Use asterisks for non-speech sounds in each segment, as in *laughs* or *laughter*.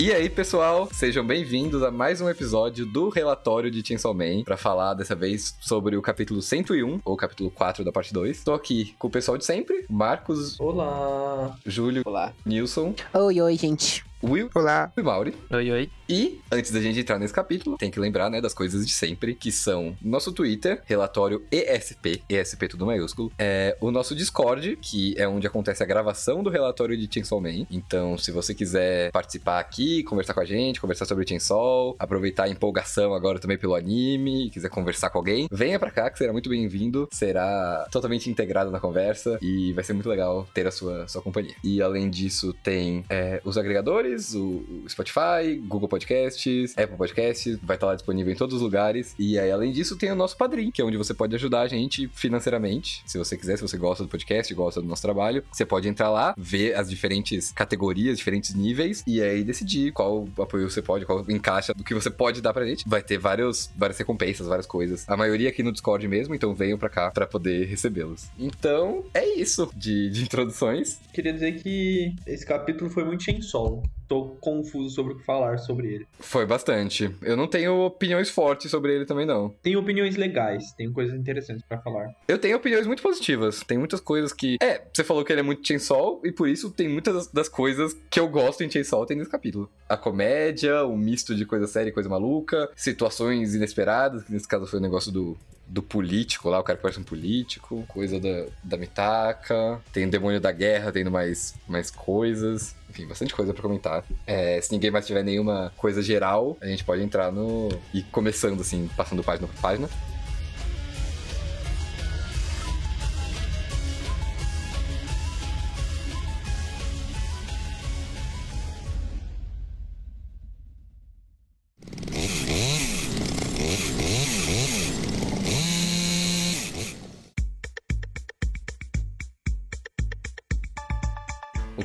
E aí, pessoal, sejam bem-vindos a mais um episódio do relatório de Chainsaw Man, pra falar dessa vez sobre o capítulo 101, ou capítulo 4 da parte 2. Tô aqui com o pessoal de sempre, Marcos, Olá! Júlio, Olá. Nilson, Oi, oi, gente. Will Olá. e Mauri. Oi, oi. E, antes da gente entrar nesse capítulo, tem que lembrar, né, das coisas de sempre, que são nosso Twitter, relatório ESP, ESP tudo maiúsculo, é o nosso Discord, que é onde acontece a gravação do relatório de Chainsaw Man. Então, se você quiser participar aqui, conversar com a gente, conversar sobre Chainsaw, aproveitar a empolgação agora também pelo anime, quiser conversar com alguém, venha pra cá, que será muito bem-vindo, será totalmente integrado na conversa e vai ser muito legal ter a sua, sua companhia. E, além disso, tem é, os agregadores, o Spotify, Google Podcasts, Apple Podcasts, vai estar lá disponível em todos os lugares. E aí, além disso, tem o nosso Padrim, que é onde você pode ajudar a gente financeiramente, se você quiser, se você gosta do podcast, gosta do nosso trabalho. Você pode entrar lá, ver as diferentes categorias, diferentes níveis, e aí decidir qual apoio você pode, qual encaixa do que você pode dar pra gente. Vai ter vários, várias recompensas, várias coisas. A maioria aqui no Discord mesmo, então venham pra cá pra poder recebê-los. Então, é isso de, de introduções. Queria dizer que esse capítulo foi muito Chainsaw. Tô confuso sobre o que falar sobre ele. Foi bastante. Eu não tenho opiniões fortes sobre ele também, não. Tem opiniões legais, tem coisas interessantes pra falar. Eu tenho opiniões muito positivas. Tem muitas coisas que. É, você falou que ele é muito Chainsaw, e por isso tem muitas das- coisas que eu gosto em Chainsaw tem nesse capítulo. A comédia, o misto de coisa séria e coisa maluca, situações inesperadas, que nesse caso foi o negócio do. Do político lá, o cara que parece um político, coisa da, da Mitaka, tem o demônio da guerra tendo mais, mais coisas, enfim, bastante coisa pra comentar. É, se ninguém mais tiver nenhuma coisa geral, a gente pode entrar no. e começando assim, passando página por página.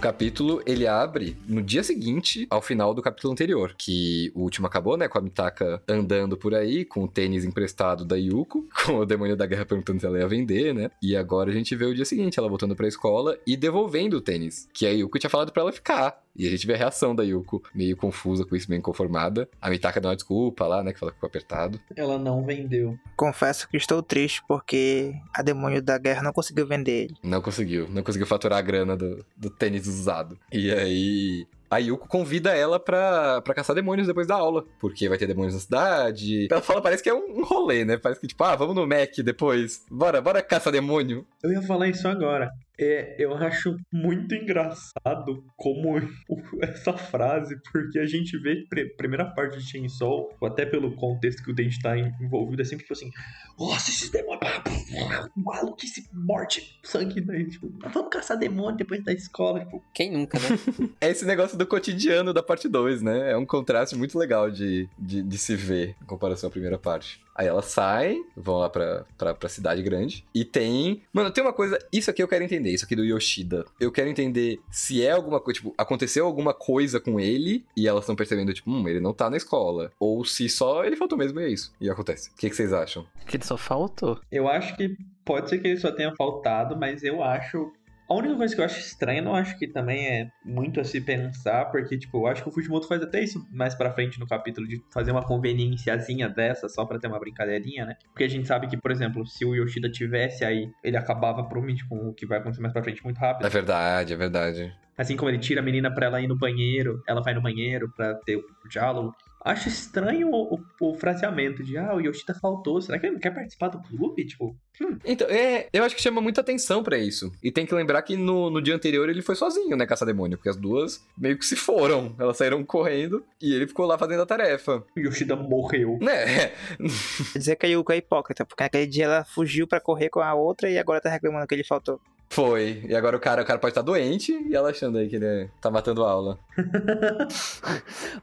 Capítulo, ele abre no dia seguinte ao final do capítulo anterior, que o último acabou, né, com a Mitaka andando por aí, com o tênis emprestado da Yuko, *laughs* com o demônio da guerra perguntando se ela ia vender, né, e agora a gente vê o dia seguinte, ela voltando pra escola e devolvendo o tênis, que a Yuko tinha falado pra ela ficar. E a gente vê a reação da Yuko, meio confusa com isso, bem conformada. A Mitaka dá uma desculpa lá, né, que fala que ficou apertado. Ela não vendeu. Confesso que estou triste porque a demônio da guerra não conseguiu vender ele. Não conseguiu, não conseguiu faturar a grana do, do tênis usado. E aí. A Yuko convida ela pra, pra caçar demônios depois da aula, porque vai ter demônios na cidade. Ela fala, parece que é um, um rolê, né? Parece que, tipo, ah, vamos no Mac depois. Bora, bora caçar demônio. Eu ia falar isso agora. É, eu acho muito engraçado como *laughs* essa frase, porque a gente vê pre- primeira parte de Chainsaw, ou até pelo contexto que o Dente tá en- envolvido, é sempre tipo assim, nossa, esses demônios, maluquice, morte, sangue, daí, tipo, vamos caçar demônio depois da escola, tipo, Quem nunca, né? *laughs* É esse negócio do cotidiano da parte 2, né? É um contraste muito legal de, de, de se ver em comparação à primeira parte. Aí elas saem, vão lá pra, pra, pra cidade grande. E tem. Mano, tem uma coisa. Isso aqui eu quero entender, isso aqui do Yoshida. Eu quero entender se é alguma coisa. Tipo, aconteceu alguma coisa com ele e elas estão percebendo, tipo, hum, ele não tá na escola. Ou se só ele faltou mesmo e é isso. E acontece. O que, que vocês acham? Que ele só faltou. Eu acho que pode ser que ele só tenha faltado, mas eu acho. A única coisa que eu acho estranha, eu não acho que também é muito a se pensar, porque, tipo, eu acho que o Fujimoto faz até isso mais pra frente no capítulo, de fazer uma conveniênciazinha dessa, só pra ter uma brincadeirinha, né? Porque a gente sabe que, por exemplo, se o Yoshida tivesse aí, ele acabava provavelmente com o que vai acontecer mais pra frente muito rápido. É verdade, é verdade. Assim como ele tira a menina pra ela ir no banheiro, ela vai no banheiro pra ter o diálogo. Acho estranho o, o, o fraseamento de, ah, o Yoshida faltou, será que ele não quer participar do clube? Tipo, Então, é, eu acho que chama muita atenção pra isso. E tem que lembrar que no, no dia anterior ele foi sozinho, né, caçar demônio, porque as duas meio que se foram. Elas saíram correndo e ele ficou lá fazendo a tarefa. o Yoshida morreu. Né? Quer dizer que a Yuko é hipócrita, porque naquele dia ela fugiu pra correr com a outra e agora tá reclamando que ele faltou. Foi. E agora o cara, o cara pode estar doente e ela achando aí que ele tá matando a aula. *laughs*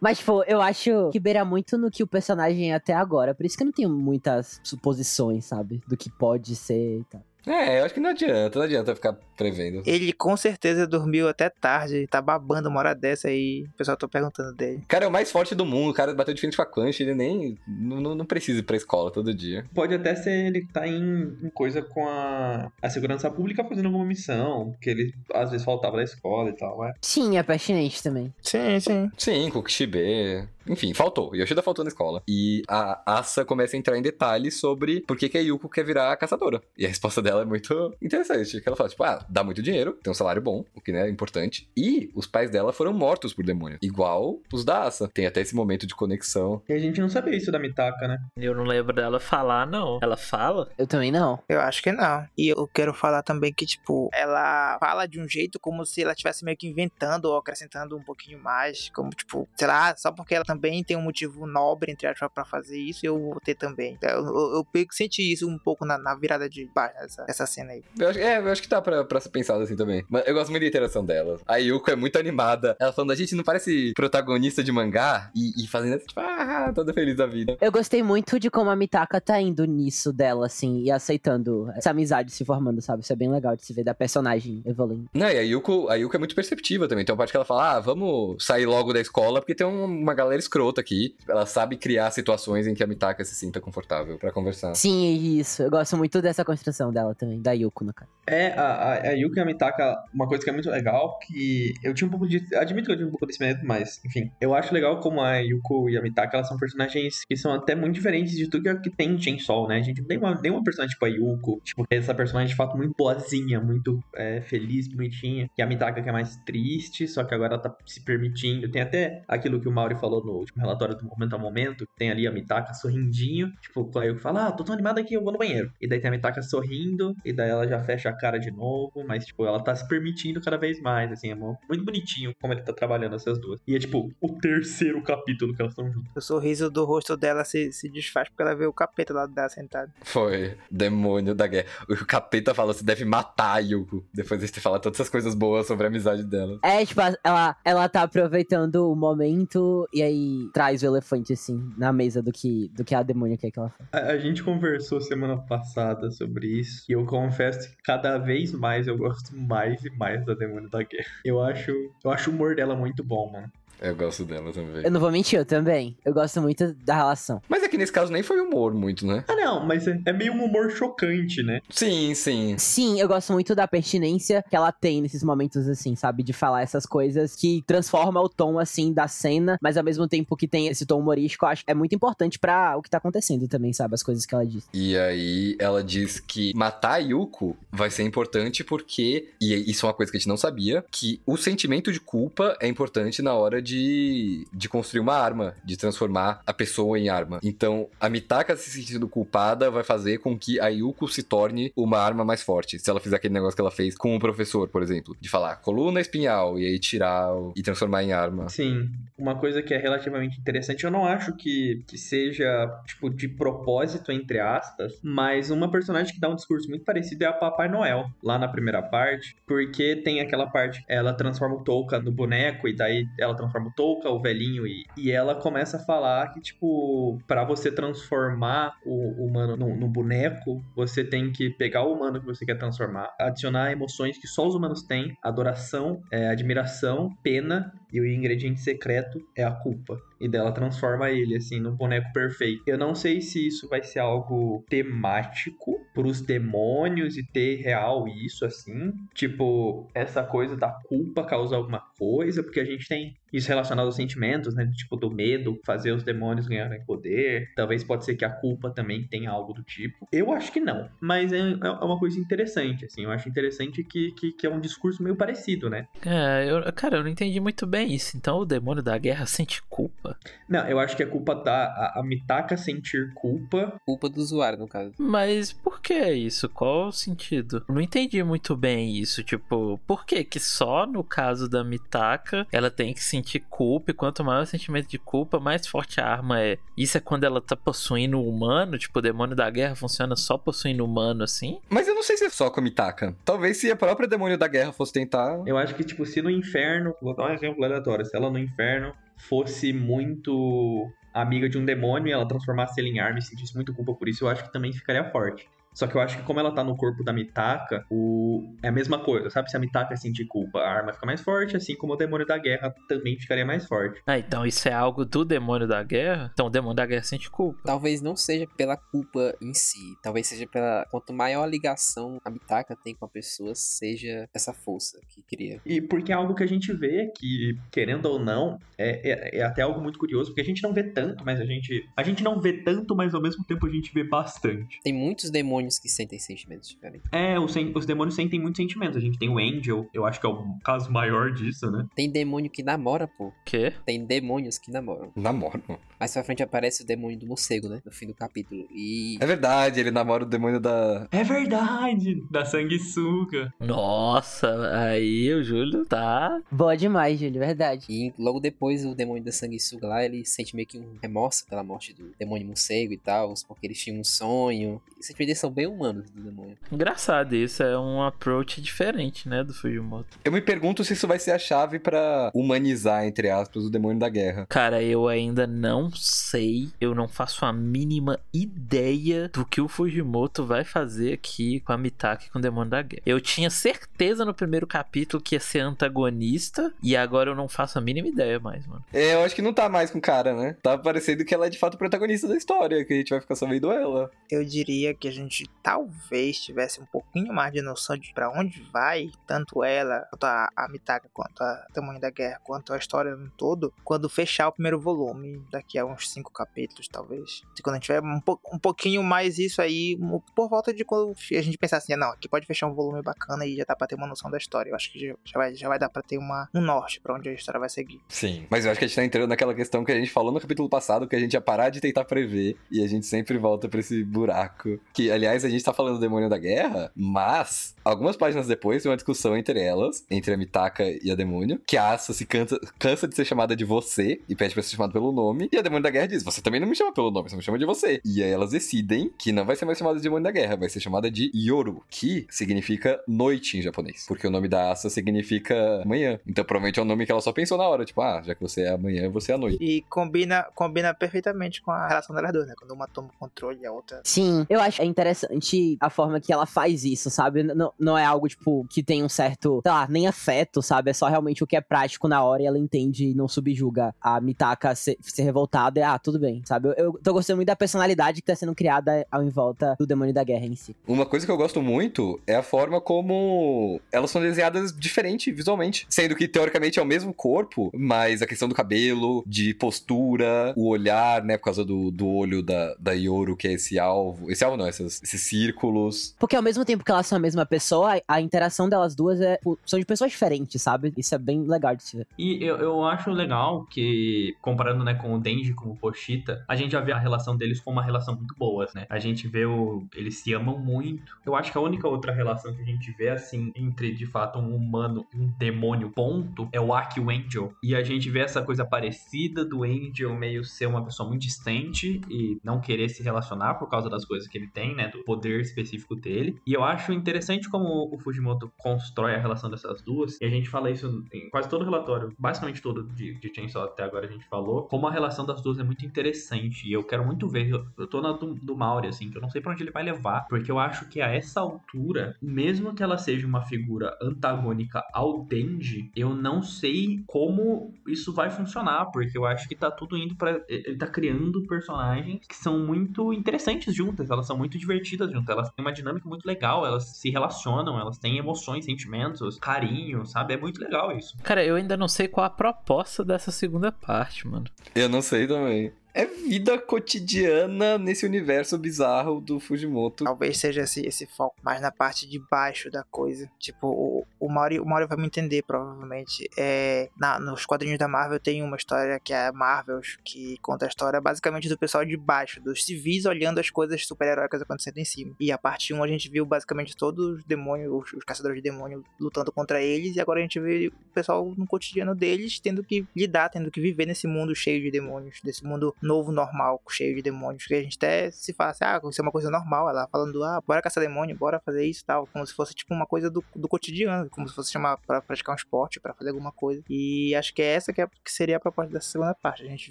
Mas, tipo, eu acho que beira muito no que o personagem é até agora. Por isso que eu não tenho muitas suposições, sabe? Do que pode ser e tal. É, eu acho que não adianta, não adianta ficar prevendo. Ele com certeza dormiu até tarde, tá babando uma hora dessa aí. O pessoal tá perguntando dele. Cara é o mais forte do mundo, o cara bateu de frente com a Quanch, ele nem. Não, não- precisa ir pra escola todo dia. Pode até ser ele que tá em, em coisa com a, a segurança pública fazendo alguma missão, que ele às vezes faltava da escola e tal, é. Sim, é pertinente também. Sim, sim. Sim, com o Kishibe. Enfim, faltou. Yoshida faltou na escola. E a Asa começa a entrar em detalhes sobre por que, que a Yuko quer virar caçadora. E a resposta dela é muito interessante. Que ela fala, tipo, ah, dá muito dinheiro, tem um salário bom, o que né, é importante. E os pais dela foram mortos por demônio. Igual os da Asa. Tem até esse momento de conexão. E a gente não sabia isso da Mitaka, né? Eu não lembro dela falar, não. Ela fala? Eu também não. Eu acho que não. E eu quero falar também que, tipo, ela fala de um jeito como se ela estivesse meio que inventando ou acrescentando um pouquinho mais. Como, tipo, sei lá, só porque ela também tem um motivo nobre, entre aspas, pra fazer isso, eu vou ter também. Eu, eu, eu peguei- senti isso um pouco na, na virada de página, essa, essa cena aí. Eu acho, é, eu acho que dá pra, pra ser pensado assim também. Mas eu gosto muito da interação dela. A Yuko é muito animada. Ela falando, a gente não parece protagonista de mangá? E, e fazendo, tipo, ah, toda feliz da vida. Eu gostei muito de como a Mitaka tá indo nisso dela, assim, e aceitando essa amizade se formando, sabe? Isso é bem legal de se ver da personagem evoluindo. Não, e a Yuko, a Yuko é muito perceptiva também. Tem uma parte que ela fala, ah, vamos sair logo da escola, porque tem um- uma galera escrota aqui. Ela sabe criar situações em que a Mitaka se sinta confortável pra conversar. Sim, isso. Eu gosto muito dessa construção dela também, da Yuko, no caso. É, a, a, Yuki e a Mitaka, uma coisa que é muito legal, que eu tinha um pouco de. Admito que eu tinha um pouco desse medo, mas, enfim. Eu acho legal como a Yuko e a Mitaka, elas são personagens que são até muito diferentes de tudo que tem em Chainsaw, né? A gente não tem uma, nenhuma personagem tipo a Yuko, tipo, essa personagem de fato muito boazinha, muito é, feliz, bonitinha. E a Mitaka que é mais triste, só que agora ela tá se permitindo. Tem até aquilo que o Mauri falou no último relatório do Momento a Momento, tem ali a Mitaka sorrindinho, tipo, quando a Yuko fala, ah, tô tão animada que eu vou no banheiro. E daí tem a Mitaka sorrindo, e daí ela já fecha a cara de novo, mas, tipo, ela tá se permitindo cada vez mais, assim, é muito bonitinho como ele tá trabalhando essas duas. E é, tipo, o terceiro capítulo que elas estão juntas. O sorriso do rosto dela se, se desfaz porque ela vê o capeta lá dela sentado. Foi. Demônio da guerra. O capeta fala, você deve matar a Yuko. Depois de ter falado todas essas coisas boas sobre a amizade dela. É, tipo, ela, ela tá aproveitando o momento e aí traz o elefante, assim, na mesa do que, do que a demônia quer que ela faça. A, a gente conversou semana passada sobre isso, eu confesso que cada vez mais eu gosto mais e mais da Demônio da Guerra. Eu acho, eu acho o humor dela muito bom, mano. Eu gosto dela também. Eu não vou mentir, eu também. Eu gosto muito da relação. Mas é que nesse caso nem foi humor muito, né? Ah, não, mas é, é meio um humor chocante, né? Sim, sim. Sim, eu gosto muito da pertinência que ela tem nesses momentos, assim, sabe? De falar essas coisas que transforma o tom, assim, da cena, mas ao mesmo tempo que tem esse tom humorístico, eu acho que é muito importante pra o que tá acontecendo também, sabe? As coisas que ela diz. E aí ela diz que matar a Yuko vai ser importante porque, e isso é uma coisa que a gente não sabia, que o sentimento de culpa é importante na hora de, de construir uma arma, de transformar a pessoa em arma. Então, a Mitaka se sentindo culpada vai fazer com que a Yuko se torne uma arma mais forte. Se ela fizer aquele negócio que ela fez com o professor, por exemplo, de falar coluna espinhal e aí tirar e transformar em arma. Sim, uma coisa que é relativamente interessante, eu não acho que, que seja, tipo, de propósito, entre aspas, mas uma personagem que dá um discurso muito parecido é a Papai Noel, lá na primeira parte, porque tem aquela parte, ela transforma o Touka no boneco, e daí ela transforma o Touka, o velhinho, e, e ela começa a falar que, tipo, pra você transformar o humano no, no boneco, você tem que pegar o humano que você quer transformar, adicionar emoções que só os humanos têm, adoração, é, admiração, pena, e o ingrediente secreto é a culpa. E dela transforma ele, assim, no boneco perfeito. Eu não sei se isso vai ser algo temático pros demônios e ter real isso, assim. Tipo, essa coisa da culpa causar alguma coisa, porque a gente tem isso relacionado aos sentimentos, né? Tipo, do medo, fazer os demônios ganharem poder. Talvez pode ser que a culpa também tenha algo do tipo. Eu acho que não. Mas é, é uma coisa interessante, assim. Eu acho interessante que, que, que é um discurso meio parecido, né? É, eu, cara, eu não entendi muito bem isso. Então o demônio da guerra sente culpa? Não, eu acho que é culpa da a, a Mitaka sentir culpa. Culpa do usuário, no caso. Mas por que isso? Qual o sentido? Eu não entendi muito bem isso. Tipo, por que que só no caso da Mitaka ela tem que sentir culpa e quanto maior o sentimento de culpa, mais forte a arma é? Isso é quando ela tá possuindo o humano? Tipo, o demônio da guerra funciona só possuindo humano assim? Mas eu não sei se é só com a Mitaka. Talvez se a própria demônio da guerra fosse tentar. Eu acho que, tipo, se no inferno. Vou dar um exemplo aleatório. Se ela no inferno fosse muito amiga de um demônio e ela transformasse ele em arma e sentisse muito culpa por isso, eu acho que também ficaria forte. Só que eu acho que como ela tá no corpo da Mitaka, o... é a mesma coisa, sabe? Se a Mitaka sentir culpa, a arma fica mais forte, assim como o demônio da guerra também ficaria mais forte. Ah, então isso é algo do demônio da guerra? Então o demônio da guerra sente culpa. Talvez não seja pela culpa em si, talvez seja pela. Quanto maior a ligação a Mitaka tem com a pessoa, seja essa força que cria. E porque é algo que a gente vê que, querendo ou não, é, é, é até algo muito curioso, porque a gente não vê tanto, mas a gente. A gente não vê tanto, mas ao mesmo tempo a gente vê bastante. Tem muitos demônios que sentem sentimentos diferentes. É, os, sen- os demônios sentem muitos sentimentos. A gente tem o Angel, eu acho que é o caso maior disso, né? Tem demônio que namora, pô. Quê? Tem demônios que namoram. Namoro. Mais pra frente aparece o demônio do morcego, né? No fim do capítulo. E. É verdade, ele namora o demônio da. É verdade! Da sanguessuga. Nossa, aí o Júlio tá. Boa demais, Júlio, verdade. E logo depois o demônio da sanguessuga lá, ele sente meio que um remorso pela morte do demônio morcego e tal, porque eles tinham um sonho. Os sentimentos são bem humanos do demônio. Engraçado, isso é um approach diferente, né, do Fujimoto. Eu me pergunto se isso vai ser a chave pra humanizar, entre aspas, o demônio da guerra. Cara, eu ainda não sei, eu não faço a mínima ideia do que o Fujimoto vai fazer aqui com a Mitaka e com o Demônio da Guerra. Eu tinha certeza no primeiro capítulo que ia ser antagonista, e agora eu não faço a mínima ideia mais, mano. É, eu acho que não tá mais com cara, né? Tá parecendo que ela é de fato protagonista da história, que a gente vai ficar sabendo ela. Eu diria que a gente talvez tivesse um pouquinho mais de noção de pra onde vai, tanto ela, quanto a, a Mitaka, quanto a Tamanho da Guerra, quanto a história no todo, quando fechar o primeiro volume, daqui a uns cinco capítulos, talvez. E quando a gente tiver um, po- um pouquinho mais isso aí, por volta de quando a gente pensar assim, não, aqui pode fechar um volume bacana e já dá pra ter uma noção da história. Eu acho que já, já vai, já vai dar pra ter uma, um norte pra onde a história vai seguir. Sim. Mas eu acho que a gente tá entrando naquela questão que a gente falou no capítulo passado, que a gente ia parar de tentar prever e a gente sempre volta pra esse buraco. Que, aliás, a gente tá falando do demônio da guerra, mas algumas páginas depois tem uma discussão entre elas, entre a Mitaka e a demônio, que a Asa se cansa, cansa de ser chamada de você e pede pra ser chamada pelo nome, e a demônio da guerra diz: Você também não me chama pelo nome, você me chama de você. E aí elas decidem que não vai ser mais chamada de demônio da guerra, vai ser chamada de Yoru, que significa noite em japonês. Porque o nome da Asa significa manhã. Então provavelmente é um nome que ela só pensou na hora, tipo, ah, já que você é amanhã, você é a noite. E combina, combina perfeitamente com a relação delas duas, né? Quando uma toma o controle e a outra Sim, eu acho é interessante a forma que ela faz isso, sabe? Não, não é algo, tipo, que tem um certo, sei lá, nem afeto, sabe? É só realmente o que é prático na hora e ela entende e não subjuga a Mitaka ser, ser revoltada e, ah, tudo bem, sabe? Eu, eu tô gostando muito da personalidade que tá sendo criada ao em volta do demônio da guerra em si. Uma coisa que eu gosto muito é a forma como elas são desenhadas diferente visualmente. Sendo que, teoricamente, é o mesmo corpo, mas a questão do cabelo, de postura, o olhar, né, por causa do, do olho da, da Yoru, que é esse alvo. Esse alvo não, essas- esses círculos. Porque ao mesmo tempo que elas são a mesma pessoa, a interação delas duas é, são de pessoas diferentes, sabe? Isso é bem legal de se ver. E eu, eu acho legal que, comparando né, com o Denji e com o Pochita, a gente já vê a relação deles como uma relação muito boa, né? A gente vê o. Eles se amam muito. Eu acho que a única outra relação que a gente vê, assim, entre de fato um humano e um demônio, ponto, é o Aki e o Angel. E a gente vê essa coisa parecida do Angel meio ser uma pessoa muito distante e não querer se relacionar por causa das coisas que ele tem, né? Do poder específico dele. E eu acho interessante como o Fujimoto constrói a relação dessas duas. E a gente fala isso em quase todo o relatório, basicamente todo de, de Chainsaw até agora a gente falou. Como a relação das duas é muito interessante. E eu quero muito ver. Eu, eu tô na do, do Mauri, assim, que eu não sei pra onde ele vai levar. Porque eu acho que a essa altura, mesmo que ela seja uma figura antagônica ao Denji, eu não sei como isso vai funcionar. Porque eu acho que tá tudo indo pra. Ele tá criando personagens que são muito interessantes juntas. Elas são muito divertidas juntas. Elas têm uma dinâmica muito legal. Elas se relacionam, elas têm emoções, sentimentos, carinho, sabe? É muito legal isso. Cara, eu ainda não sei qual a proposta dessa segunda parte, mano. Eu não sei também. É vida cotidiana nesse universo bizarro do Fujimoto. Talvez seja esse, esse foco mais na parte de baixo da coisa. Tipo, o, o, Mauri, o Mauri vai me entender, provavelmente. É, na, nos quadrinhos da Marvel tem uma história que é a Marvels, que conta a história basicamente do pessoal de baixo, dos civis olhando as coisas super-heróicas acontecendo em cima. E a parte 1 a gente viu basicamente todos os demônios, os, os caçadores de demônios lutando contra eles, e agora a gente vê o pessoal no cotidiano deles tendo que lidar, tendo que viver nesse mundo cheio de demônios, desse mundo novo, normal, cheio de demônios, que a gente até se fala assim, ah, isso é uma coisa normal, ela falando, ah, bora caçar demônio, bora fazer isso e tal, como se fosse tipo uma coisa do, do cotidiano, como se fosse chamar pra praticar um esporte, pra fazer alguma coisa. E acho que é essa que, é, que seria a proposta dessa segunda parte, a gente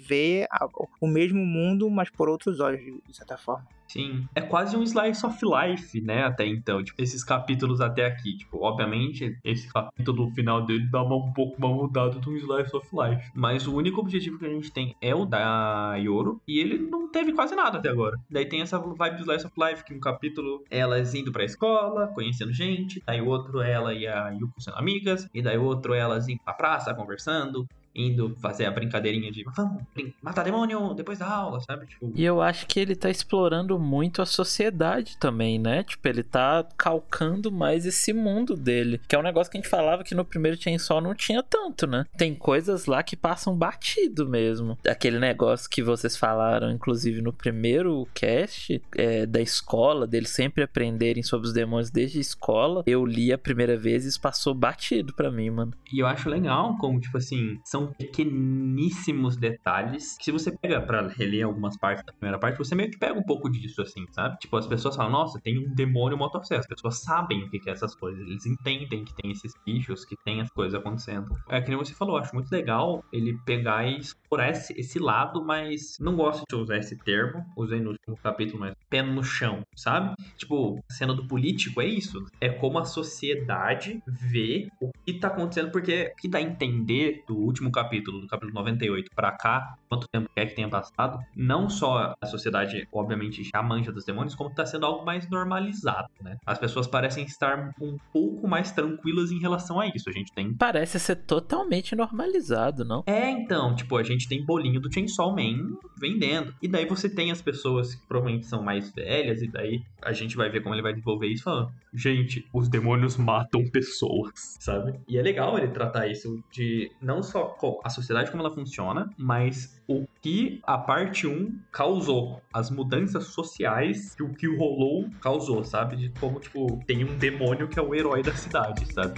vê a- o mesmo mundo, mas por outros olhos, de certa forma. Sim. É quase um slice of life, né? Até então. Tipo, esses capítulos até aqui. Tipo, obviamente, esse capítulo final dele dá uma, um pouco uma mudada de um slice of life. Mas o único objetivo que a gente tem é o da Yoro. E ele não teve quase nada até agora. Daí tem essa vibe do slice of life, que um capítulo elas indo pra escola, conhecendo gente. Daí outro ela e a Yuko sendo amigas. E daí outro elas indo pra praça, conversando indo fazer a brincadeirinha de vamos matar demônio depois da aula, sabe? Tipo... E eu acho que ele tá explorando muito a sociedade também, né? Tipo, ele tá calcando mais esse mundo dele. Que é um negócio que a gente falava que no primeiro Chainsaw não tinha tanto, né? Tem coisas lá que passam batido mesmo. Aquele negócio que vocês falaram, inclusive no primeiro cast, é, da escola, deles sempre aprenderem sobre os demônios desde a escola. Eu li a primeira vez e isso passou batido pra mim, mano. E eu acho legal como, tipo assim, são pequeníssimos detalhes que se você pega para reler algumas partes da primeira parte, você meio que pega um pouco disso, assim, sabe? Tipo, as pessoas falam, nossa, tem um demônio motosserra. As pessoas sabem o que é essas coisas. Eles entendem que tem esses bichos, que tem as coisas acontecendo. É que nem você falou, acho muito legal ele pegar e explorar esse, esse lado, mas não gosto de usar esse termo. Usei no último capítulo, mas pé no chão, sabe? Tipo, cena do político é isso. É como a sociedade vê o que tá acontecendo, porque o que dá a entender do último capítulo, do capítulo 98 para cá, quanto tempo quer que tenha passado, não só a sociedade, obviamente, já manja dos demônios, como tá sendo algo mais normalizado, né? As pessoas parecem estar um pouco mais tranquilas em relação a isso. A gente tem. Parece ser totalmente normalizado, não? É, então, tipo, a gente tem bolinho do Chainsaw Man vendendo. E daí você tem as pessoas que provavelmente são mais velhas, e daí a gente vai ver como ele vai desenvolver isso falando: gente, os demônios matam pessoas, sabe? E é legal ele tratar isso de não só a sociedade como ela funciona, mas o que a parte 1 causou, as mudanças sociais que o que rolou causou, sabe? De como, tipo, tem um demônio que é o herói da cidade, sabe?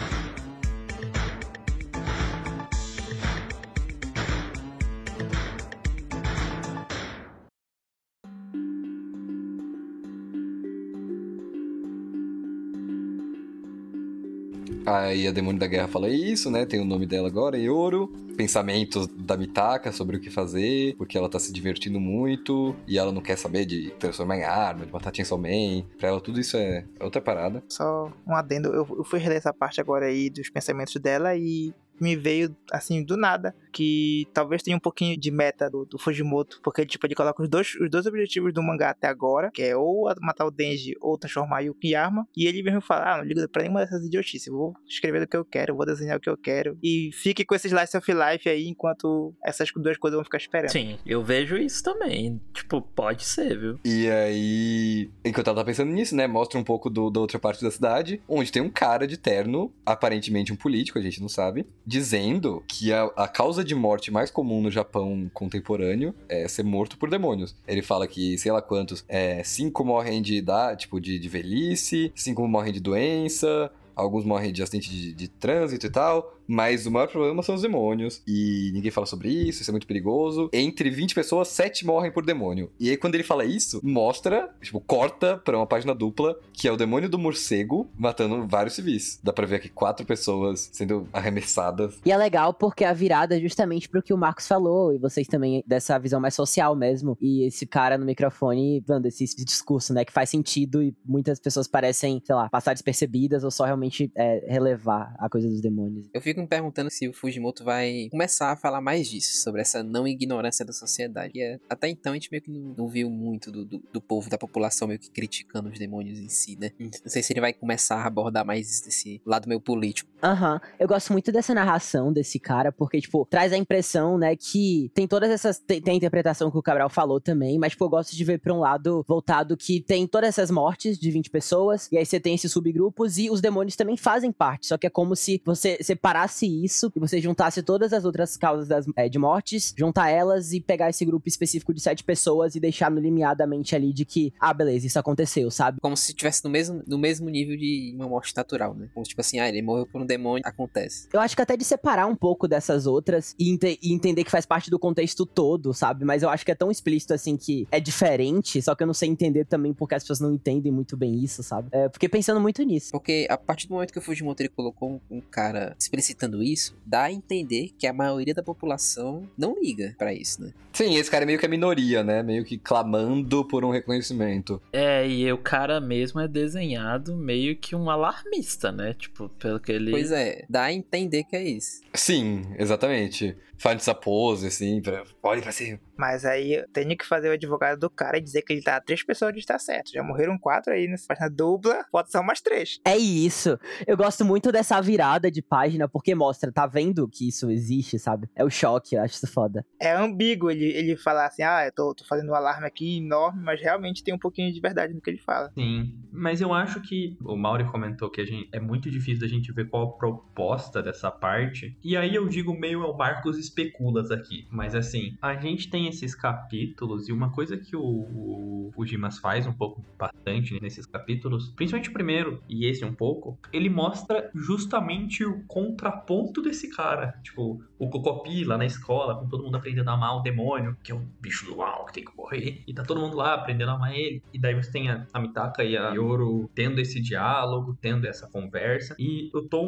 Aí a Demônio da Guerra fala isso, né? Tem o nome dela agora, Yoro. Pensamentos da Mitaka sobre o que fazer, porque ela tá se divertindo muito e ela não quer saber de transformar em arma, de matar Chainsaw Man. Pra ela tudo isso é outra parada. Só um adendo, eu, eu fui reler essa parte agora aí dos pensamentos dela e me veio assim do nada que talvez tenha um pouquinho de meta do, do Fujimoto, porque tipo, ele coloca os dois, os dois objetivos do mangá até agora, que é ou matar o Denji ou transformar Yuki em arma, e ele mesmo fala, ah, não ligo pra nenhuma dessas idiotices, eu vou escrever o que eu quero, vou desenhar o que eu quero, e fique com esse slice of life aí enquanto essas duas coisas vão ficar esperando. Sim, eu vejo isso também, tipo, pode ser, viu? E aí, enquanto ela tá pensando nisso, né, mostra um pouco do, da outra parte da cidade, onde tem um cara de terno, aparentemente um político, a gente não sabe, dizendo que a, a, causa de morte mais comum no Japão contemporâneo é ser morto por demônios. Ele fala que, sei lá quantos, é, cinco morrem de idade, tipo, de, de velhice, cinco morrem de doença, alguns morrem de acidente de, de, trânsito e tal, mas o maior problema são os demônios, e ninguém fala sobre isso, isso é muito perigoso. Entre 20 pessoas, 7 morrem por demônio. E aí, quando ele fala isso, mostra, tipo, corta pra uma página dupla, que é o demônio do morcego matando vários civis. Dá pra ver aqui quatro pessoas sendo arremessadas. E é legal porque a virada é justamente pro que o Marcos falou, e vocês também, dessa visão mais social mesmo. E esse cara no microfone, dando esse, esse discurso, né, que faz sentido e muitas pessoas parecem, sei lá, passar despercebidas ou só realmente é, relevar a coisa dos demônios. Eu fico me perguntando se o Fujimoto vai começar a falar mais disso, sobre essa não ignorância da sociedade. É, até então a gente meio que não, não viu muito do, do, do, povo, da população meio que criticando os demônios em si, né? Não sei se ele vai começar a abordar mais esse lado meio político. Aham. Uhum. Eu gosto muito dessa narração desse cara, porque, tipo, traz a impressão, né, que tem todas essas. Tem, tem a interpretação que o Cabral falou também, mas, tipo, eu gosto de ver pra um lado voltado que tem todas essas mortes de 20 pessoas, e aí você tem esses subgrupos, e os demônios também fazem parte. Só que é como se você separasse isso e você juntasse todas as outras causas das, é, de mortes, juntar elas e pegar esse grupo específico de sete pessoas e deixar no limiadamente ali de que, ah, beleza, isso aconteceu, sabe? Como se estivesse no mesmo, no mesmo nível de uma morte natural, né? Como tipo assim, ah, ele morreu por um demônio, acontece. Eu acho que até de separar um pouco dessas outras e, ente e entender que faz parte do contexto todo, sabe? Mas eu acho que é tão explícito assim que é diferente, só que eu não sei entender também porque as pessoas não entendem muito bem isso, sabe? É, fiquei pensando muito nisso. Porque a partir do momento que o Fujimoto ele colocou um, um cara explicitando isso, dá a entender que a maioria da população não liga pra isso, né? Sim, esse cara é meio que a minoria, né? Meio que clamando por um reconhecimento. É, e o cara mesmo é desenhado meio que um alarmista, né? Tipo, pelo que ele. Pois é, dá a entender que é isso. Sim, exatamente. Faz essa pose, assim, pra... olhe pra cima. Mas aí eu tenho que fazer o advogado do cara e dizer que ele tá a três pessoas de estar certo. Já morreram quatro aí nessa página dupla, pode ser umas três. É isso. Eu gosto muito dessa virada de página, porque mostra, tá vendo que isso existe, sabe? É o choque, eu acho isso foda. É ambíguo ele, ele falar assim, ah, eu tô, tô fazendo um alarme aqui enorme, mas realmente tem um pouquinho de verdade no que ele fala. Sim, mas eu acho que o Mauri comentou que a gente, é muito difícil da gente ver qual a proposta dessa parte. E aí eu digo meio é o Marcos especulas aqui, mas assim, a gente tem esses capítulos e uma coisa que o, o, Dimas faz um pouco bastante nesses capítulos, principalmente o primeiro e esse um pouco, ele mostra justamente o contraponto desse cara, tipo, o Cocopi lá na escola, com todo mundo aprendendo a amar o demônio, que é o bicho do mal que tem que morrer, e tá todo mundo lá aprendendo a amar ele, e daí você tem a, a Mitaka e a Yoro tendo esse diálogo, tendo essa conversa, e eu tô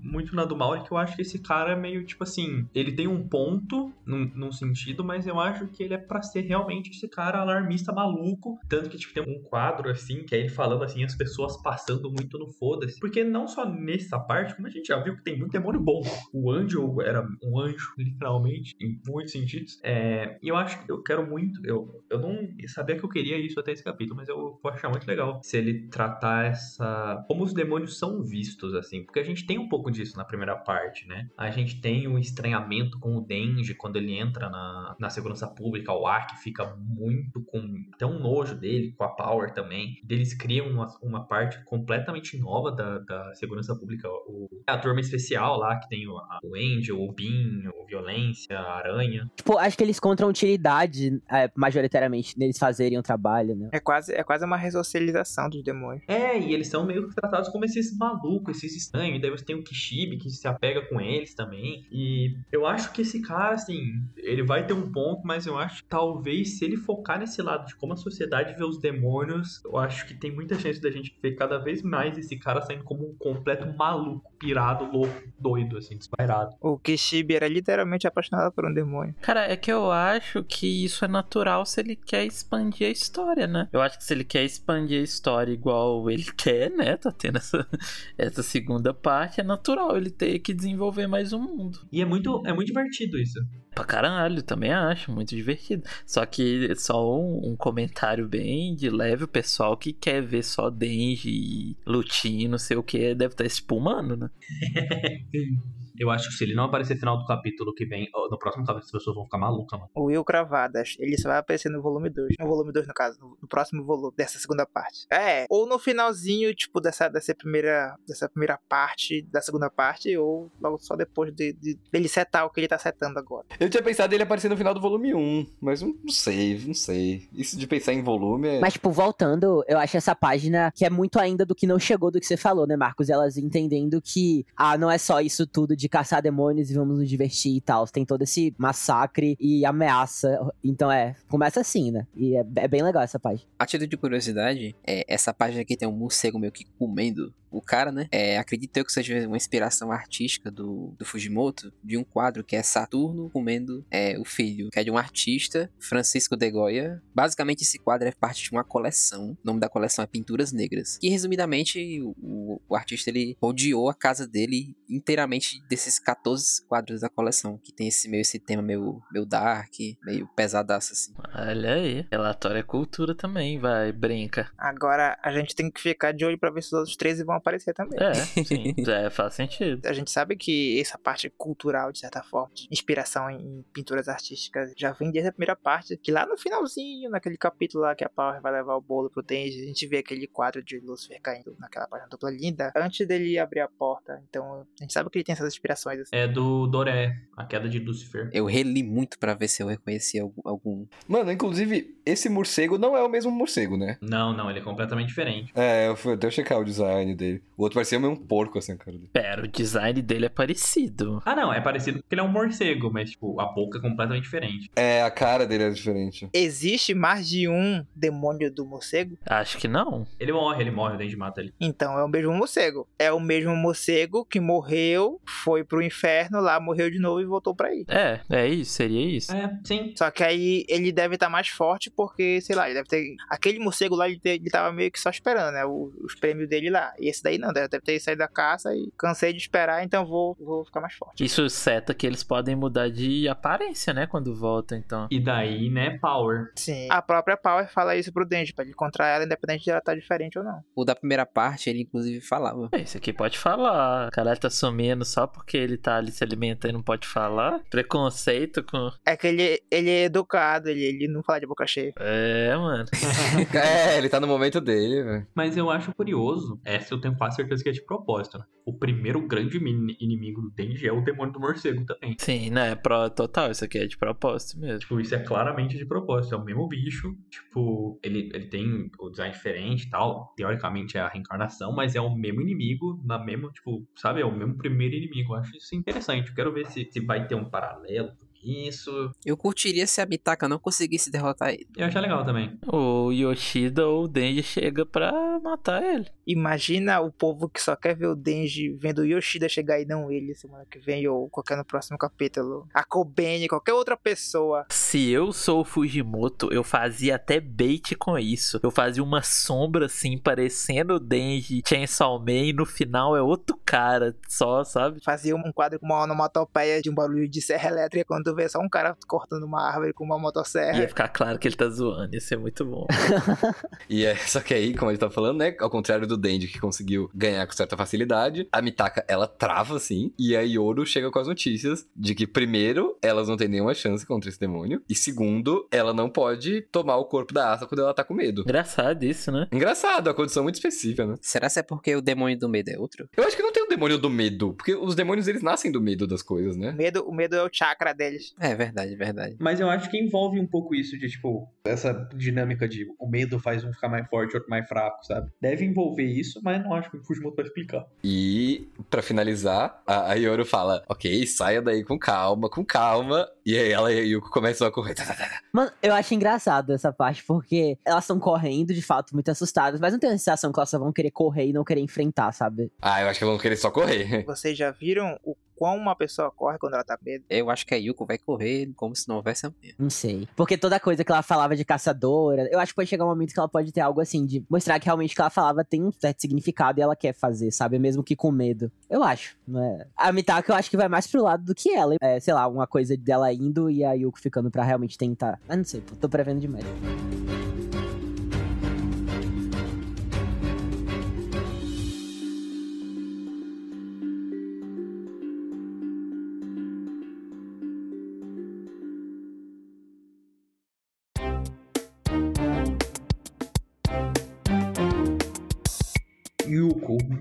muito na do Mauri que eu acho que esse cara é meio tipo assim, ele tem um ponto num, num sentido, mas eu acho que ele é pra ser realmente esse cara alarmista maluco, tanto que tipo tem um quadro assim, que é ele falando assim, as pessoas passando muito no foda-se, porque não só nessa parte, como a gente já viu que tem muito demônio bom, o Angel era um anjo, *laughs* literalmente, em muitos sentidos, é, e eu acho que eu quero muito, eu, eu não sabia que eu queria isso até esse capítulo, mas eu vou achar muito legal se ele tratar essa, como os demônios são vistos, assim, porque a gente tem um pouco disso na primeira parte, né, a gente tem o estranhamento com o Denji quando ele entra na, na segurança pública, o Ark fica muito com um nojo dele, com a Power também. Eles criam uma, uma parte completamente nova da, da segurança pública. O, a turma especial lá, que tem o, a, o Angel, o Bin, o Violência, a Aranha. Tipo, acho que eles encontram utilidade, é, majoritariamente, neles fazerem o trabalho, né? É quase, é quase uma ressocialização dos demônios. É, e eles são meio que tratados como esses malucos, esses estranhos. E daí você tem o Kishibe, que se apega com eles também. E eu acho que esse cara, assim, ele vai ter um ponto, mas eu acho que talvez se ele focar nesse lado de como a sociedade vê os demônios, eu acho que tem muita chance da gente ver cada vez mais esse cara saindo como um completo maluco, pirado, louco, doido, assim, desvairado. O Kishibe era literalmente apaixonado por um demônio. Cara, é que eu acho que isso é natural se ele quer expandir a história, né? Eu acho que se ele quer expandir a história igual ele *laughs* quer, né? Tá tendo essa, essa segunda parte, é natural ele ter que desenvolver mais um mundo. E é muito, é muito divertido isso. Pra caralho, também acho, muito divertido. Só que só um, um comentário bem de leve, o pessoal que quer ver só Denji e Lutin, não sei o que, deve estar espumando, né? *laughs* Eu acho que se ele não aparecer no final do capítulo que vem, no próximo capítulo, as pessoas vão ficar malucas, mano. O Will Cravadas, ele só vai aparecer no volume 2. No volume 2, no caso, no, no próximo volume dessa segunda parte. É, ou no finalzinho, tipo, dessa, dessa, primeira, dessa primeira parte, da segunda parte, ou logo só depois de, de, dele setar o que ele tá setando agora. Eu tinha pensado ele aparecer no final do volume 1, mas não, não sei, não sei. Isso de pensar em volume é. Mas, tipo, voltando, eu acho essa página que é muito ainda do que não chegou do que você falou, né, Marcos? Elas entendendo que, ah, não é só isso tudo de caçar demônios e vamos nos divertir e tal. Tem todo esse massacre e ameaça. Então, é, começa assim, né? E é, é bem legal essa página. A título de curiosidade, é, essa página aqui tem um morcego meio que comendo o cara, né? É, acredito eu que seja uma inspiração artística do, do Fujimoto, de um quadro que é Saturno comendo é, o filho, que é de um artista, Francisco de Goya. Basicamente, esse quadro é parte de uma coleção. O nome da coleção é Pinturas Negras. Que, resumidamente, o, o artista ele rodeou a casa dele inteiramente desses 14 quadros da coleção, que tem esse meio esse tema meio, meio dark, meio pesadaço, assim. Olha aí, relatório é cultura também, vai, brinca. Agora a gente tem que ficar de olho pra ver se os outros 13 vão aparecer também. É, *laughs* sim, é, faz sentido. A gente sabe que essa parte cultural, de certa forma, de inspiração em pinturas artísticas, já vem desde a primeira parte, que lá no finalzinho, naquele capítulo lá que a Power vai levar o bolo pro Denji, a gente vê aquele quadro de Lucifer caindo naquela página dupla linda, antes dele abrir a porta. Então, a gente sabe que ele tem essas inspirações. Assim. É do Doré, a queda de Lucifer. Eu reli muito para ver se eu reconhecia algum. Mano, inclusive, esse morcego não é o mesmo morcego, né? Não, não, ele é completamente diferente. É, eu fui até checar o design dele. O outro parecia meio um porco, assim, a cara dele. Pera, o design dele é parecido. Ah, não, é parecido porque ele é um morcego, mas, tipo, a boca é completamente diferente. É, a cara dele é diferente. Existe mais de um demônio do morcego? Acho que não. Ele morre, ele morre, o Denji mata ele. Então é o mesmo morcego. É o mesmo morcego que morreu, foi pro inferno, lá morreu de novo e voltou pra aí. É, é isso, seria isso. É, sim. Só que aí ele deve estar mais forte porque, sei lá, ele deve ter. Aquele morcego lá, ele, te- ele tava meio que só esperando, né? os prêmios dele lá. E esse daí não, deve deve ter saído da caça e cansei de esperar, então vou, vou ficar mais forte. Isso seta que eles podem mudar de aparência, né? Quando voltam, então. E daí, né, Power. Sim. A própria Power fala isso pro Denji, pra ele encontrar ela, independente de ela estar diferente ou não. O da primeira parte, ele inclusive falava. É, Esse aqui pode falar. O cara tá sumindo só porque ele tá ali se alimentando e não pode falar. Preconceito com. É que ele, ele é educado, ele, ele não fala de boca cheia. É, mano. *laughs* é, ele tá no momento dele, velho. Mas eu acho curioso, essa eu tenho quase certeza que é de propósito, né? O primeiro grande inimigo do Denji é o demônio do morcego também. Sim, né? Pro, total, isso aqui é de propósito mesmo. Tipo, isso é claramente de propósito. É o mesmo bicho. Tipo, ele, ele tem o design diferente e tal. Teoricamente é a reencarnação, mas é o mesmo inimigo, na mesma, tipo, sabe? É o mesmo primeiro inimigo. Eu acho isso interessante. Eu quero ver se, se vai ter um paralelo isso. Eu curtiria se a Mitaka não conseguisse derrotar ele. Eu acho legal também. O Yoshida ou o Denji chega pra matar ele. Imagina o povo que só quer ver o Denji vendo o Yoshida chegar e não ele semana que vem ou qualquer no próximo capítulo. A Kobeni, qualquer outra pessoa. Se eu sou o Fujimoto, eu fazia até bait com isso. Eu fazia uma sombra assim, parecendo o Denji Chainsaw Man, e no final é outro cara só, sabe? Fazia um quadro com uma onomatopeia de um barulho de serra elétrica quando tu vê só um cara cortando uma árvore com uma motosserra. Ia ficar claro que ele tá zoando, ia ser muito bom. *laughs* E é, só que aí, como a gente tá falando, né? Ao contrário do Denji, que conseguiu ganhar com certa facilidade, a Mitaka, ela trava, assim, e a Yoru chega com as notícias de que, primeiro, elas não têm nenhuma chance contra esse demônio, e segundo, ela não pode tomar o corpo da Asa quando ela tá com medo. Engraçado isso, né? Engraçado, é uma condição muito específica, né? Será se é porque o demônio do medo é outro? Eu acho que não tem o demônio do medo, porque os demônios, eles nascem do medo das coisas, O né? medo, o medo é o chakra deles. É verdade, verdade. Mas eu acho que envolve um pouco isso de, tipo, essa dinâmica de o medo faz um ficar mais forte, outro mais fraco, sabe? Deve envolver isso, mas não acho que o Fujimoto vai explicar. E, pra finalizar, a, a Yoru fala, ok, saia daí com calma, com calma, e aí ela e a Yuko começam a correr. Mano, eu acho engraçado essa parte, porque elas estão correndo, de fato, muito assustadas, mas não tem a sensação que elas só vão querer correr e não querer enfrentar, sabe? Ah, eu acho que elas vão querer só correr. Vocês já viram o quão uma pessoa corre quando ela tá com medo? Eu acho que a Yuko vai correr como se não houvesse amanhã. Não sei. Porque toda coisa que ela falava de caçadora, eu acho que pode chegar um momento que ela pode ter algo assim, de mostrar que realmente o que ela falava tem um certo significado e ela quer fazer, sabe? Mesmo que com medo. Eu acho, né? A Mitaka eu acho que vai mais pro lado do que ela. É, sei lá, uma coisa dela indo e a Yuko ficando pra realmente tentar. Mas não sei, pô, tô prevendo demais.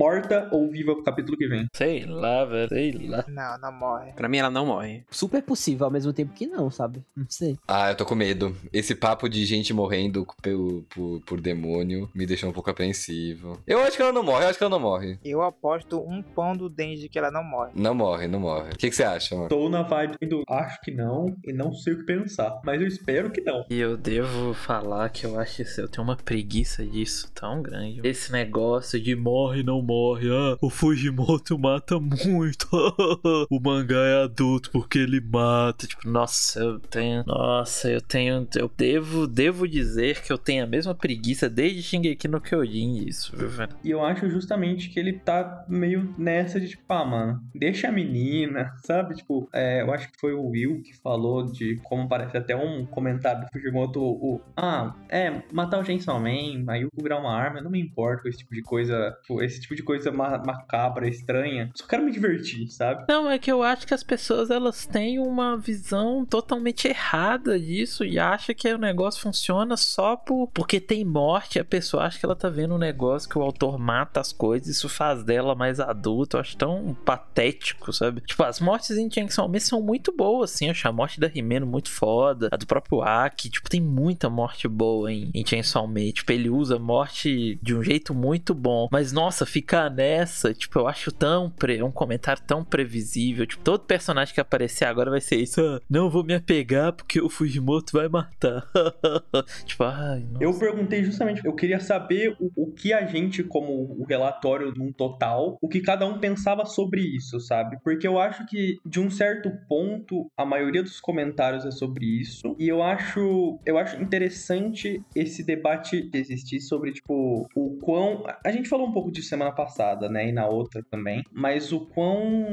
Morta ou viva pro capítulo que vem? Sei lá, velho, sei lá. Não, não morre. Pra mim, ela não morre. Super possível ao mesmo tempo que não, sabe? Não sei. Ah, eu tô com medo. Esse papo de gente morrendo pelo, por, por demônio me deixou um pouco apreensivo. Eu acho que ela não morre, eu acho que ela não morre. Eu aposto um pão do Denji que ela não morre. Não morre, não morre. O que, que você acha, mano? Tô na vibe do acho que não e não sei o que pensar, mas eu espero que não. E eu devo falar que eu acho isso, eu tenho uma preguiça disso tão grande. Esse negócio de morre, não morre. Ah, o Fujimoto mata muito. *laughs* o mangá é adulto porque ele mata. Tipo, nossa, eu tenho. Nossa, eu tenho. Eu devo, devo dizer que eu tenho a mesma preguiça desde Shingeki no Kyojin isso, viu, velho? E eu acho justamente que ele tá meio nessa de tipo, ah, mano, deixa a menina, *laughs* sabe? Tipo, é, eu acho que foi o Will que falou de como parece até um comentário do Fujimoto, o, ah, é, matar o Chainsaw Man, aí o uma arma, eu não me importo com esse tipo de coisa, tipo, esse tipo de coisa ma macabra, estranha. Só quero me divertir, sabe? Não, é que eu acho que as pessoas elas têm uma visão totalmente errada disso e acha que o negócio funciona só por, porque tem morte. A pessoa acha que ela tá vendo um negócio que o autor mata as coisas, isso faz dela mais adulta. Eu acho tão patético, sabe? Tipo, as mortes em Chainsaw Man são muito boas, assim. Eu acho a morte da Rimeno muito foda, a do próprio Aki. Tipo, tem muita morte boa em, em Chainsaw Man. Tipo, ele usa morte de um jeito muito bom. Mas, nossa, ficar nessa, tipo, eu acho tão. Pre... um comentário tão previsível. Tipo, todo personagem que aparecer agora vai ser isso. Ah, não vou me apegar porque o Fujimoto vai matar. *laughs* tipo, ai. Nossa. Eu perguntei justamente, eu queria saber o, o que a gente, como o relatório num total, o que cada um pensava sobre isso, sabe? Porque eu acho que, de um certo ponto, a maioria dos comentários é sobre isso. E eu acho, eu acho interessante esse debate existir sobre, tipo, o quão. A gente falou um pouco disso semana passada, né? E na outra também. Mas o quão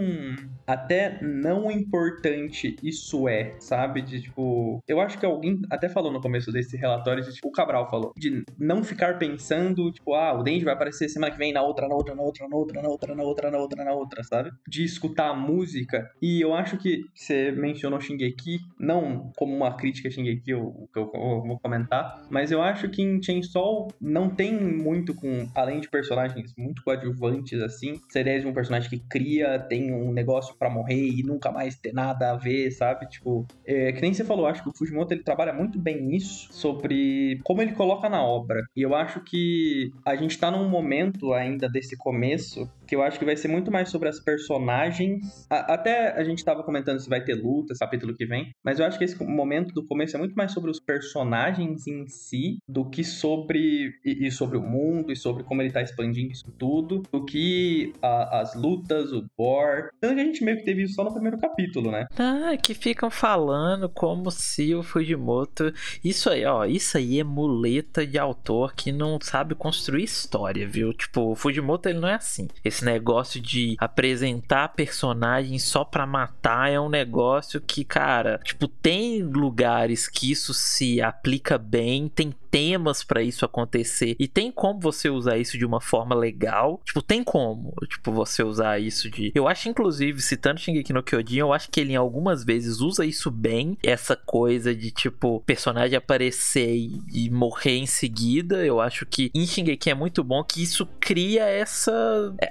até não importante isso é, sabe? De tipo. Eu acho que alguém até falou no começo desse relatório, de, tipo, o Cabral falou, de não ficar pensando, tipo, ah, o Denji vai aparecer semana que vem na outra, na outra, na outra, na outra, na outra, na outra, na outra, na outra, sabe? De escutar a música. E eu acho que você mencionou Shingeki, não como uma crítica a Shingeki, eu, eu, eu vou comentar, mas eu acho que em Chainsaw não tem muito com, além de personagens muito coadjuvantes, assim, ideia de um personagem que cria, tem um negócio para morrer e nunca mais ter nada a ver, sabe? Tipo, é, que nem você falou, acho que o Fujimoto ele trabalha muito bem nisso, sobre como ele coloca na obra. E eu acho que a gente tá num momento ainda desse começo que eu acho que vai ser muito mais sobre as personagens. A, até a gente tava comentando se vai ter luta, esse capítulo que vem, mas eu acho que esse momento do começo é muito mais sobre os personagens em si do que sobre e, e sobre o mundo e sobre como ele tá expandindo isso tudo, do que a, as lutas, o gore. Tanto que a gente meio que teve isso só no primeiro capítulo, né? Ah, que ficam falando como se o Fujimoto. Isso aí, ó, isso aí é muleta de autor que não sabe construir história, viu? Tipo, o Fujimoto ele não é assim. Esse negócio de apresentar personagens só pra matar é um negócio que, cara, tipo, tem lugares que isso se aplica bem, tem temas para isso acontecer e tem como você usar isso de uma forma legal. Tipo, tem como, tipo, você usar isso de. Eu acho, inclusive, citando Shingeki no Kyojin, eu acho que ele em algumas vezes usa isso bem, essa coisa de, tipo, personagem aparecer e, e morrer em seguida. Eu acho que em Shingeki é muito bom que isso cria essa.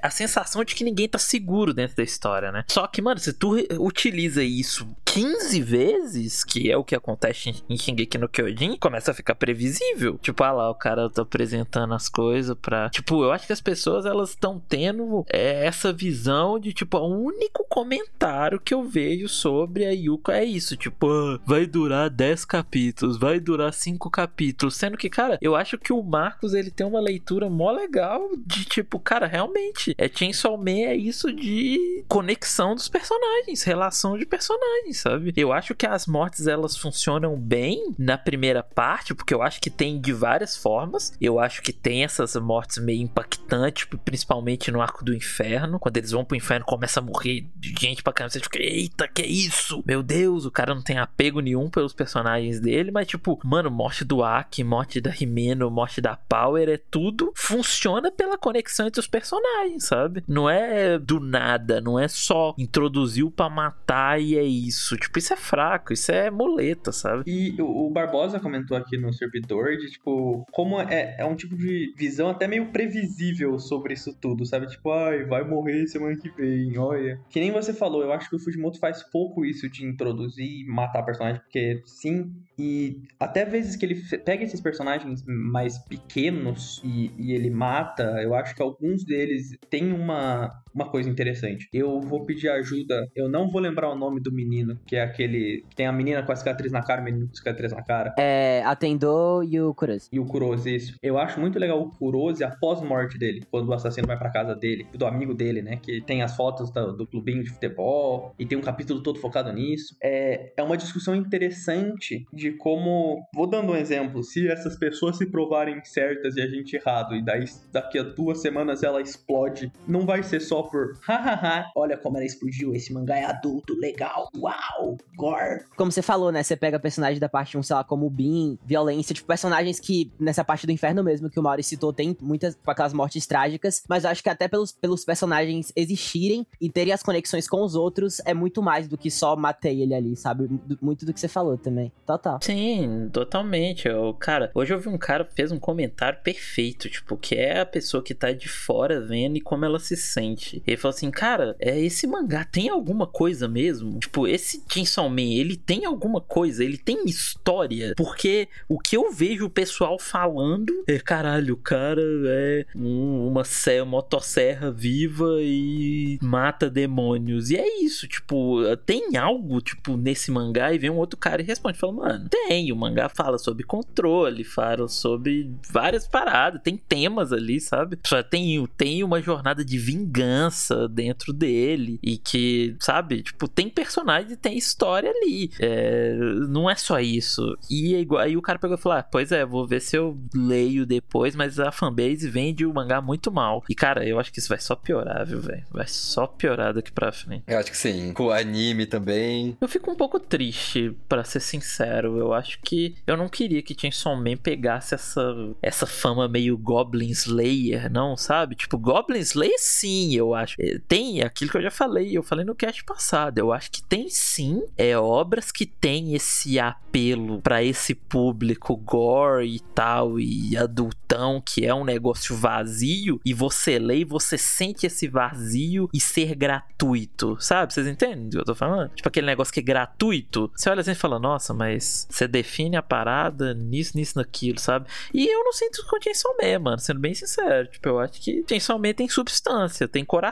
a sensação de que ninguém tá seguro dentro da história, né? Só que, mano, se tu utiliza isso 15 vezes, que é o que acontece em Shingeki no Kyojin, começa a ficar previsível. Tipo, ah lá, o cara tá apresentando as coisas pra. Tipo, eu acho que as pessoas elas estão tendo é, essa visão de, tipo, o único comentário que eu vejo sobre a Yuko é isso. Tipo, ah, vai durar 10 capítulos, vai durar 5 capítulos. Sendo que, cara, eu acho que o Marcos ele tem uma leitura mó legal de, tipo, cara, realmente, é Chainsaw Man é isso de conexão dos personagens, relação de personagens, sabe? Eu acho que as mortes elas funcionam bem na primeira parte, porque eu acho que tem de várias formas. Eu acho que tem essas mortes meio impactantes, principalmente no Arco do Inferno. Quando eles vão pro inferno, começa a morrer gente pra caramba. Você fica, eita, que isso? Meu Deus, o cara não tem apego nenhum pelos personagens dele. Mas, tipo, mano, morte do Aki, morte da Rimeno, morte da Power, é tudo. Funciona pela conexão entre os personagens, sabe? Não é do nada, não é só introduziu para matar e é isso. Tipo, isso é fraco, isso é muleta, sabe? E o Barbosa comentou aqui no servidor de, tipo, como é, é um tipo de visão até meio previsível sobre isso tudo, sabe? Tipo, ai, vai morrer semana que vem, olha. Que nem você falou, eu acho que o Fujimoto faz pouco isso de introduzir e matar personagem, porque sim, e até vezes que ele pega esses personagens mais pequenos e, e ele mata, eu acho que alguns deles têm uma, uma coisa interessante. Eu vou pedir ajuda, eu não vou lembrar o nome do menino, que é aquele que tem a menina com a cicatriz na cara, o menino com a cicatriz na cara. É, Atendou e o Kurose. E o Kurose, isso. Eu acho muito legal o Kurose após a morte dele, quando o assassino vai pra casa dele, do amigo dele, né, que tem as fotos do, do clubinho de futebol e tem um capítulo todo focado nisso. É, é uma discussão interessante de como, vou dando um exemplo, se essas pessoas se provarem certas e a gente errado, e daí daqui a duas semanas ela explode, não vai ser só por *laughs* hahaha, olha como ela explodiu, esse mangá é adulto, legal, uau! Gore! Como você falou, né? Você pega personagens da parte 1, sei lá, como o Bean, violência, tipo, personagens que, nessa parte do inferno mesmo, que o Mauri citou, tem muitas, tipo, aquelas mortes trágicas, mas eu acho que até pelos, pelos personagens existirem e terem as conexões com os outros, é muito mais do que só matei ele ali, sabe? Muito do que você falou também. Total. Sim, totalmente. Eu, cara, hoje eu vi um cara que fez um comentário perfeito, tipo, que é a pessoa que tá de fora vendo e como ela se sente. Ele falou assim, cara, é esse mangá tem alguma coisa mesmo? Tipo, esse Chainsaw Man, ele tem alguma coisa, ele tem história, porque o que eu vejo o pessoal falando é, caralho, o cara é um, uma serra, motosserra viva e mata demônios. E é isso, tipo, tem algo, tipo, nesse mangá e vem um outro cara e responde, fala, mano, tem, o mangá fala sobre controle, fala sobre várias paradas, tem temas ali, sabe? Só tem, tem uma jornada de vingança dentro dele e que, sabe, tipo, tem personagem e tem história ali. É, não é só isso. E é igual, aí o cara pegou e falou: ah, pois é, vou ver se eu leio depois, mas a fanbase vende o mangá muito mal. E cara, eu acho que isso vai só piorar, viu, velho? Vai só piorar daqui pra frente. Eu acho que sim. Com o anime também. Eu fico um pouco triste, para ser sincero. Eu acho que eu não queria que Chainsaw Man pegasse essa, essa fama meio Goblin Slayer, não, sabe? Tipo, Goblin Slayer sim, eu acho. É, tem aquilo que eu já falei, eu falei no cast passado. Eu acho que tem sim é obras que tem esse apelo para esse público gore e tal e adultão, que é um negócio vazio e você lê e você sente esse vazio e ser gratuito, sabe? Vocês entendem o que eu tô falando? Tipo aquele negócio que é gratuito. Você olha assim e fala: "Nossa, mas você define a parada nisso, nisso, naquilo", sabe? E eu não sinto com Chainsaw Man, mano, sendo bem sincero. Tipo, eu acho que Chainsaw Man tem substância, tem coração.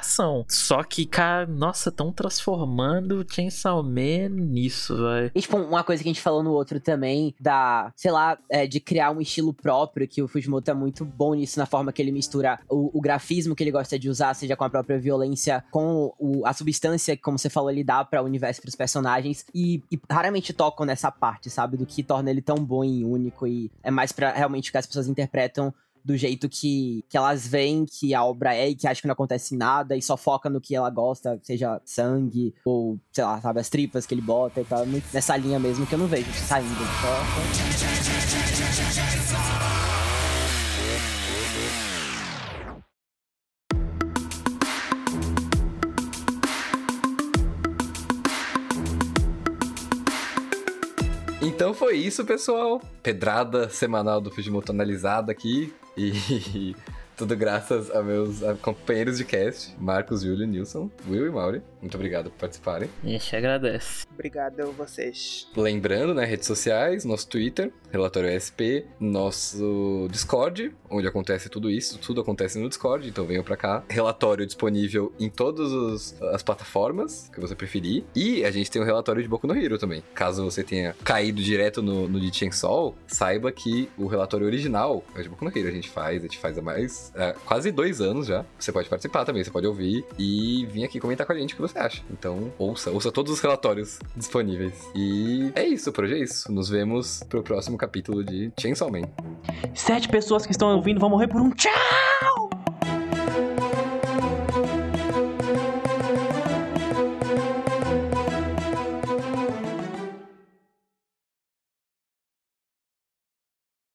Só que, cara, nossa, tão transformando Chainsaw Man nisso, velho. E, tipo, uma coisa que a gente falou no outro também, da, sei lá, é, de criar um estilo próprio, que o Fujimoto é muito bom nisso, na forma que ele mistura o, o grafismo que ele gosta de usar, seja com a própria violência, com o, a substância que, como você falou, ele dá para o universo, pros personagens, e, e, raramente tocam nessa parte, sabe? Do que torna ele tão bom e único, e é mais para realmente que as pessoas interpretam do jeito que, que elas veem que a obra é e que acham que não acontece nada e só foca no que ela gosta, seja sangue ou, sei lá, sabe, as tripas que ele bota e tal. Nessa linha mesmo que eu não vejo saindo. Só... Então foi isso, pessoal. Pedrada semanal do Fujimoto analisada aqui. E tudo graças a meus companheiros de cast, Marcos, Júlio, Nilson, Will e Mauri. Muito obrigado por participarem. A gente agradece. Obrigado a vocês. Lembrando, né, redes sociais, nosso Twitter, Relatório SP, nosso Discord, onde acontece tudo isso, tudo acontece no Discord, então venham pra cá. Relatório disponível em todas as plataformas que você preferir. E a gente tem um relatório de Boku no Hero também. Caso você tenha caído direto no, no de Chainsaw, saiba que o relatório original é de Boku no Hero. A gente faz, a gente faz há mais, é, quase dois anos já. Você pode participar também, você pode ouvir e vir aqui comentar com a gente o que você acha. Então, ouça, ouça todos os relatórios disponíveis. E é isso, por hoje é isso. Nos vemos pro próximo capítulo de Chainsaw Man. Sete pessoas que estão ouvindo vão morrer por um tchau!